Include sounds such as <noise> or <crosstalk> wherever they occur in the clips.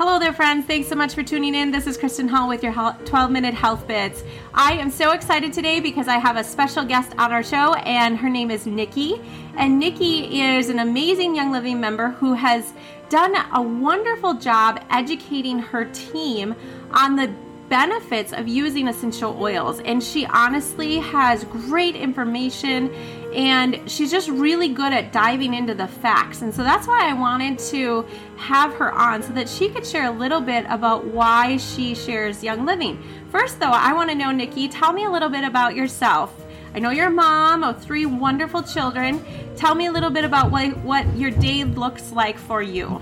Hello there, friends. Thanks so much for tuning in. This is Kristen Hall with your 12 Minute Health Bits. I am so excited today because I have a special guest on our show, and her name is Nikki. And Nikki is an amazing Young Living member who has done a wonderful job educating her team on the benefits of using essential oils. And she honestly has great information and she's just really good at diving into the facts. And so that's why I wanted to have her on so that she could share a little bit about why she shares Young Living. First, though, I want to know, Nikki, tell me a little bit about yourself. I know you're a mom of three wonderful children. Tell me a little bit about what, what your day looks like for you.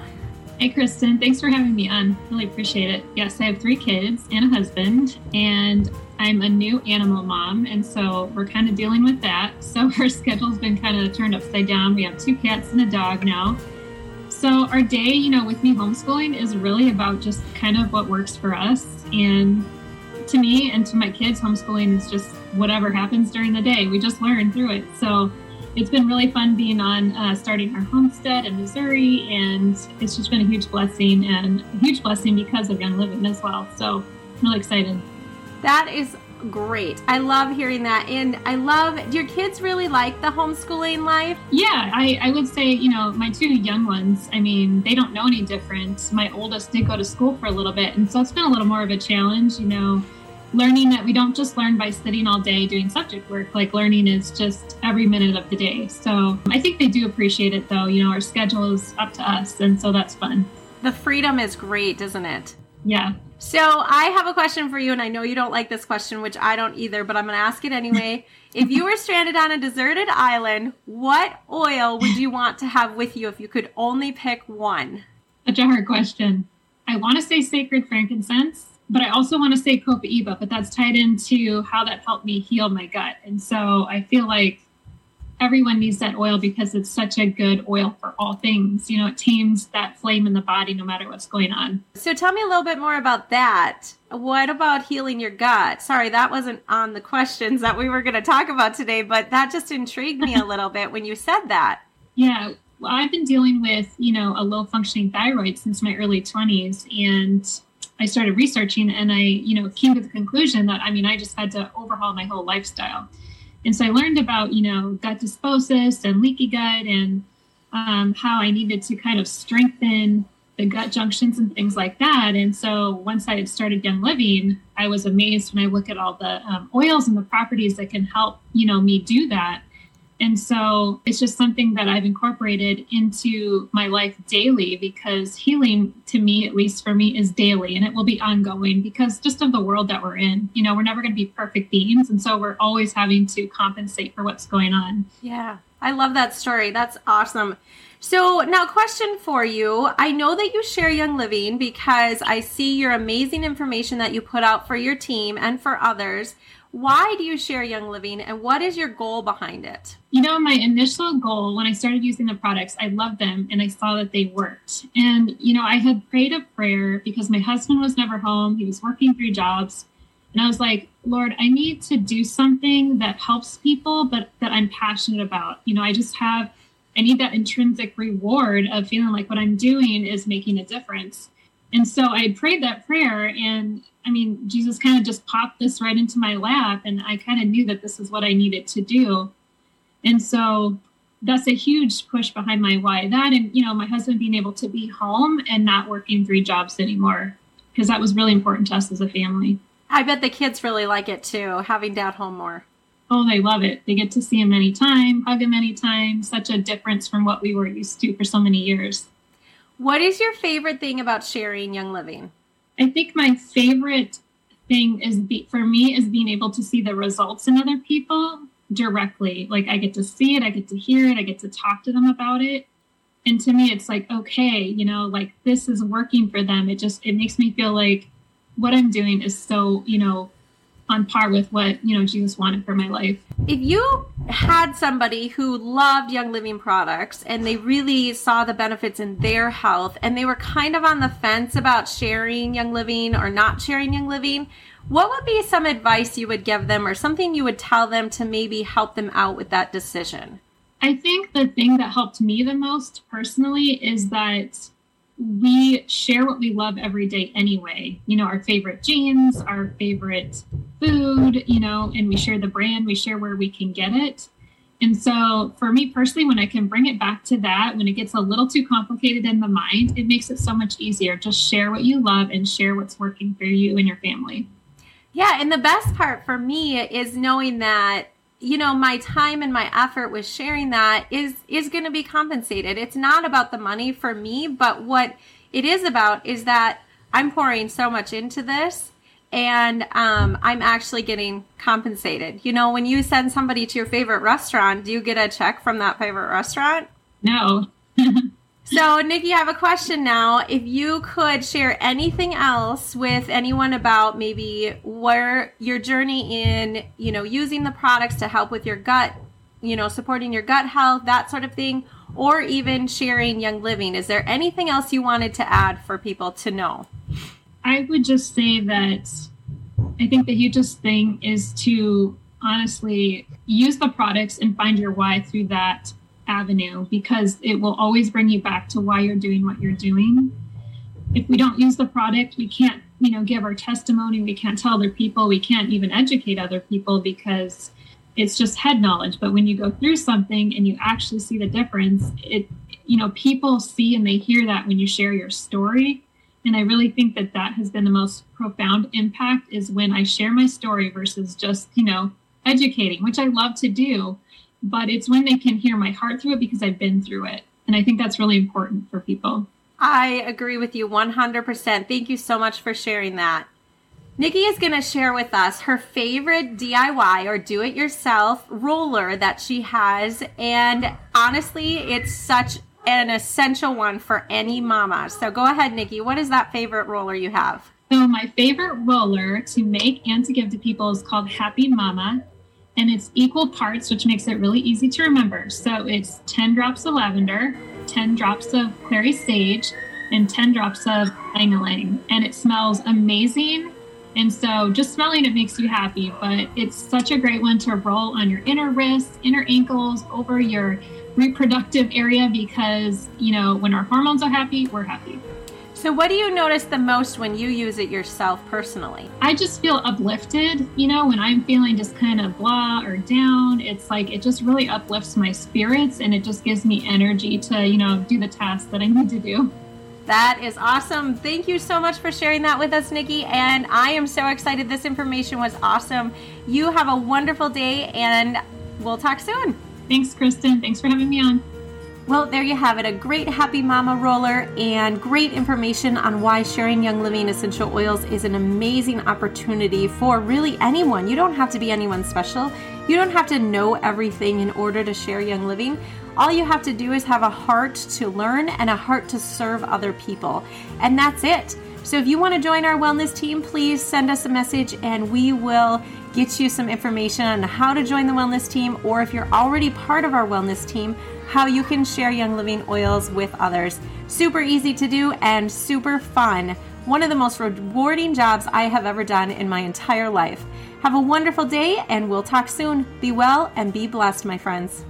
Hey, Kristen. Thanks for having me on. Really appreciate it. Yes, I have three kids and a husband, and I'm a new animal mom. And so we're kind of dealing with that. <laughs> So our schedule's been kind of turned upside down. We have two cats and a dog now. So our day, you know, with me homeschooling is really about just kind of what works for us. And to me and to my kids, homeschooling is just whatever happens during the day. We just learn through it. So it's been really fun being on uh, starting our homestead in Missouri, and it's just been a huge blessing and a huge blessing because of Young Living as well. So I'm really excited. That is great. I love hearing that. And I love, do your kids really like the homeschooling life? Yeah, I, I would say, you know, my two young ones, I mean, they don't know any different. My oldest did go to school for a little bit. And so it's been a little more of a challenge, you know learning that we don't just learn by sitting all day doing subject work like learning is just every minute of the day so i think they do appreciate it though you know our schedule is up to us and so that's fun the freedom is great isn't it yeah so i have a question for you and i know you don't like this question which i don't either but i'm going to ask it anyway. <laughs> If you were stranded on a deserted island what oil would you want to have with you if you could only pick one? Such a hard question. I want to say sacred frankincense but I also want to say Copaiba, but that's tied into how that helped me heal my gut. And so I feel like everyone needs that oil because it's such a good oil for all things. You know, it tames that flame in the body no matter what's going on. So tell me a little bit more about that. What about healing your gut? Sorry, that wasn't on the questions that we were going to talk about today, but that just intrigued me a <laughs> little bit when you said that. Yeah. Well, I've been dealing with, you know, a low functioning thyroid since my early 20s and I started researching and I, you know, came to the conclusion that I mean, I just had to overhaul my whole lifestyle. And so I learned about, you know, gut dysbiosis and leaky gut and um, how I needed to kind of strengthen the gut junctions and things like that. And so once I had started Young Living, I was amazed when I look at all the um, oils and the properties that can help, you know, me do that. And so it's just something that I've incorporated into my life daily because healing, to me, at least for me, is daily and it will be ongoing because just of the world that we're in. You know, we're never going to be perfect beings. And so we're always having to compensate for what's going on. Yeah. I love that story. That's awesome. So, now, question for you. I know that you share Young Living because I see your amazing information that you put out for your team and for others. Why do you share Young Living and what is your goal behind it? You know, my initial goal when I started using the products, I loved them and I saw that they worked. And, you know, I had prayed a prayer because my husband was never home, he was working three jobs. And I was like, Lord, I need to do something that helps people, but that I'm passionate about. You know, I just have, I need that intrinsic reward of feeling like what I'm doing is making a difference. And so I prayed that prayer, and I mean, Jesus kind of just popped this right into my lap, and I kind of knew that this is what I needed to do. And so that's a huge push behind my why. That and, you know, my husband being able to be home and not working three jobs anymore, because that was really important to us as a family. I bet the kids really like it too, having dad home more. Oh, they love it. They get to see him anytime, hug him anytime. Such a difference from what we were used to for so many years. What is your favorite thing about sharing Young Living? I think my favorite thing is be, for me is being able to see the results in other people directly. Like I get to see it, I get to hear it, I get to talk to them about it. And to me it's like okay, you know, like this is working for them. It just it makes me feel like what I'm doing is so, you know, on par with what you know Jesus wanted for my life. If you had somebody who loved Young Living products and they really saw the benefits in their health and they were kind of on the fence about sharing Young Living or not sharing Young Living, what would be some advice you would give them or something you would tell them to maybe help them out with that decision? I think the thing that helped me the most personally is that we share what we love every day anyway. You know, our favorite jeans, our favorite food, you know, and we share the brand, we share where we can get it. And so, for me personally, when I can bring it back to that, when it gets a little too complicated in the mind, it makes it so much easier. Just share what you love and share what's working for you and your family. Yeah. And the best part for me is knowing that you know my time and my effort with sharing that is is going to be compensated. It's not about the money for me but what it is about is that i'm pouring so much into this and um, i'm actually getting compensated. You know when you send somebody to your favorite restaurant do you get a check from that favorite restaurant? No <laughs> So, Nikki, I have a question now. If you could share anything else with anyone about maybe where your journey in, you know, using the products to help with your gut, you know, supporting your gut health, that sort of thing, or even sharing Young Living, is there anything else you wanted to add for people to know? I would just say that I think the hugest thing is to honestly use the products and find your why through that avenue because it will always bring you back to why you're doing what you're doing. If we don't use the product, we can't, you know, give our testimony, we can't tell other people, we can't even educate other people because it's just head knowledge. But when you go through something and you actually see the difference, it, you know, people see and they hear that when you share your story. And I really think that that has been the most profound impact is when I share my story versus just, you know, educating, which I love to do but it's when they can hear my heart through it because I've been through it. And I think that's really important for people. I agree with you 100%. Thank you so much for sharing that. Nikki is going to share with us her favorite DIY or do it yourself roller that she has. And honestly, it's such an essential one for any mama. So go ahead, Nikki. What is that favorite roller you have? So, my favorite roller to make and to give to people is called Happy Mama and it's equal parts, which makes it really easy to remember. So it's 10 drops of lavender, 10 drops of clary sage, and 10 drops of ylang And it smells amazing. And so just smelling it makes you happy, but it's such a great one to roll on your inner wrists, inner ankles, over your reproductive area because, you know, when our hormones are happy, we're happy. So, what do you notice the most when you use it yourself personally? I just feel uplifted. You know, when I'm feeling just kind of blah or down, it's like it just really uplifts my spirits and it just gives me energy to, you know, do the task that I need to do. That is awesome. Thank you so much for sharing that with us, Nikki. And I am so excited. This information was awesome. You have a wonderful day and we'll talk soon. Thanks, Kristen. Thanks for having me on. Well, there you have it a great Happy Mama roller and great information on why sharing Young Living essential oils is an amazing opportunity for really anyone. You don't have to be anyone special, you don't have to know everything in order to share Young Living. All you have to do is have a heart to learn and a heart to serve other people. And that's it. So if you want to join our wellness team, please send us a message and we will get you some information on how to join the wellness team, or if you're already part of our wellness team, how you can share Young Living oils with others. Super easy to do and super fun. One of the most rewarding jobs I have ever done in my entire life. Have a wonderful day, and we'll talk soon. Be well and be blessed, my friends.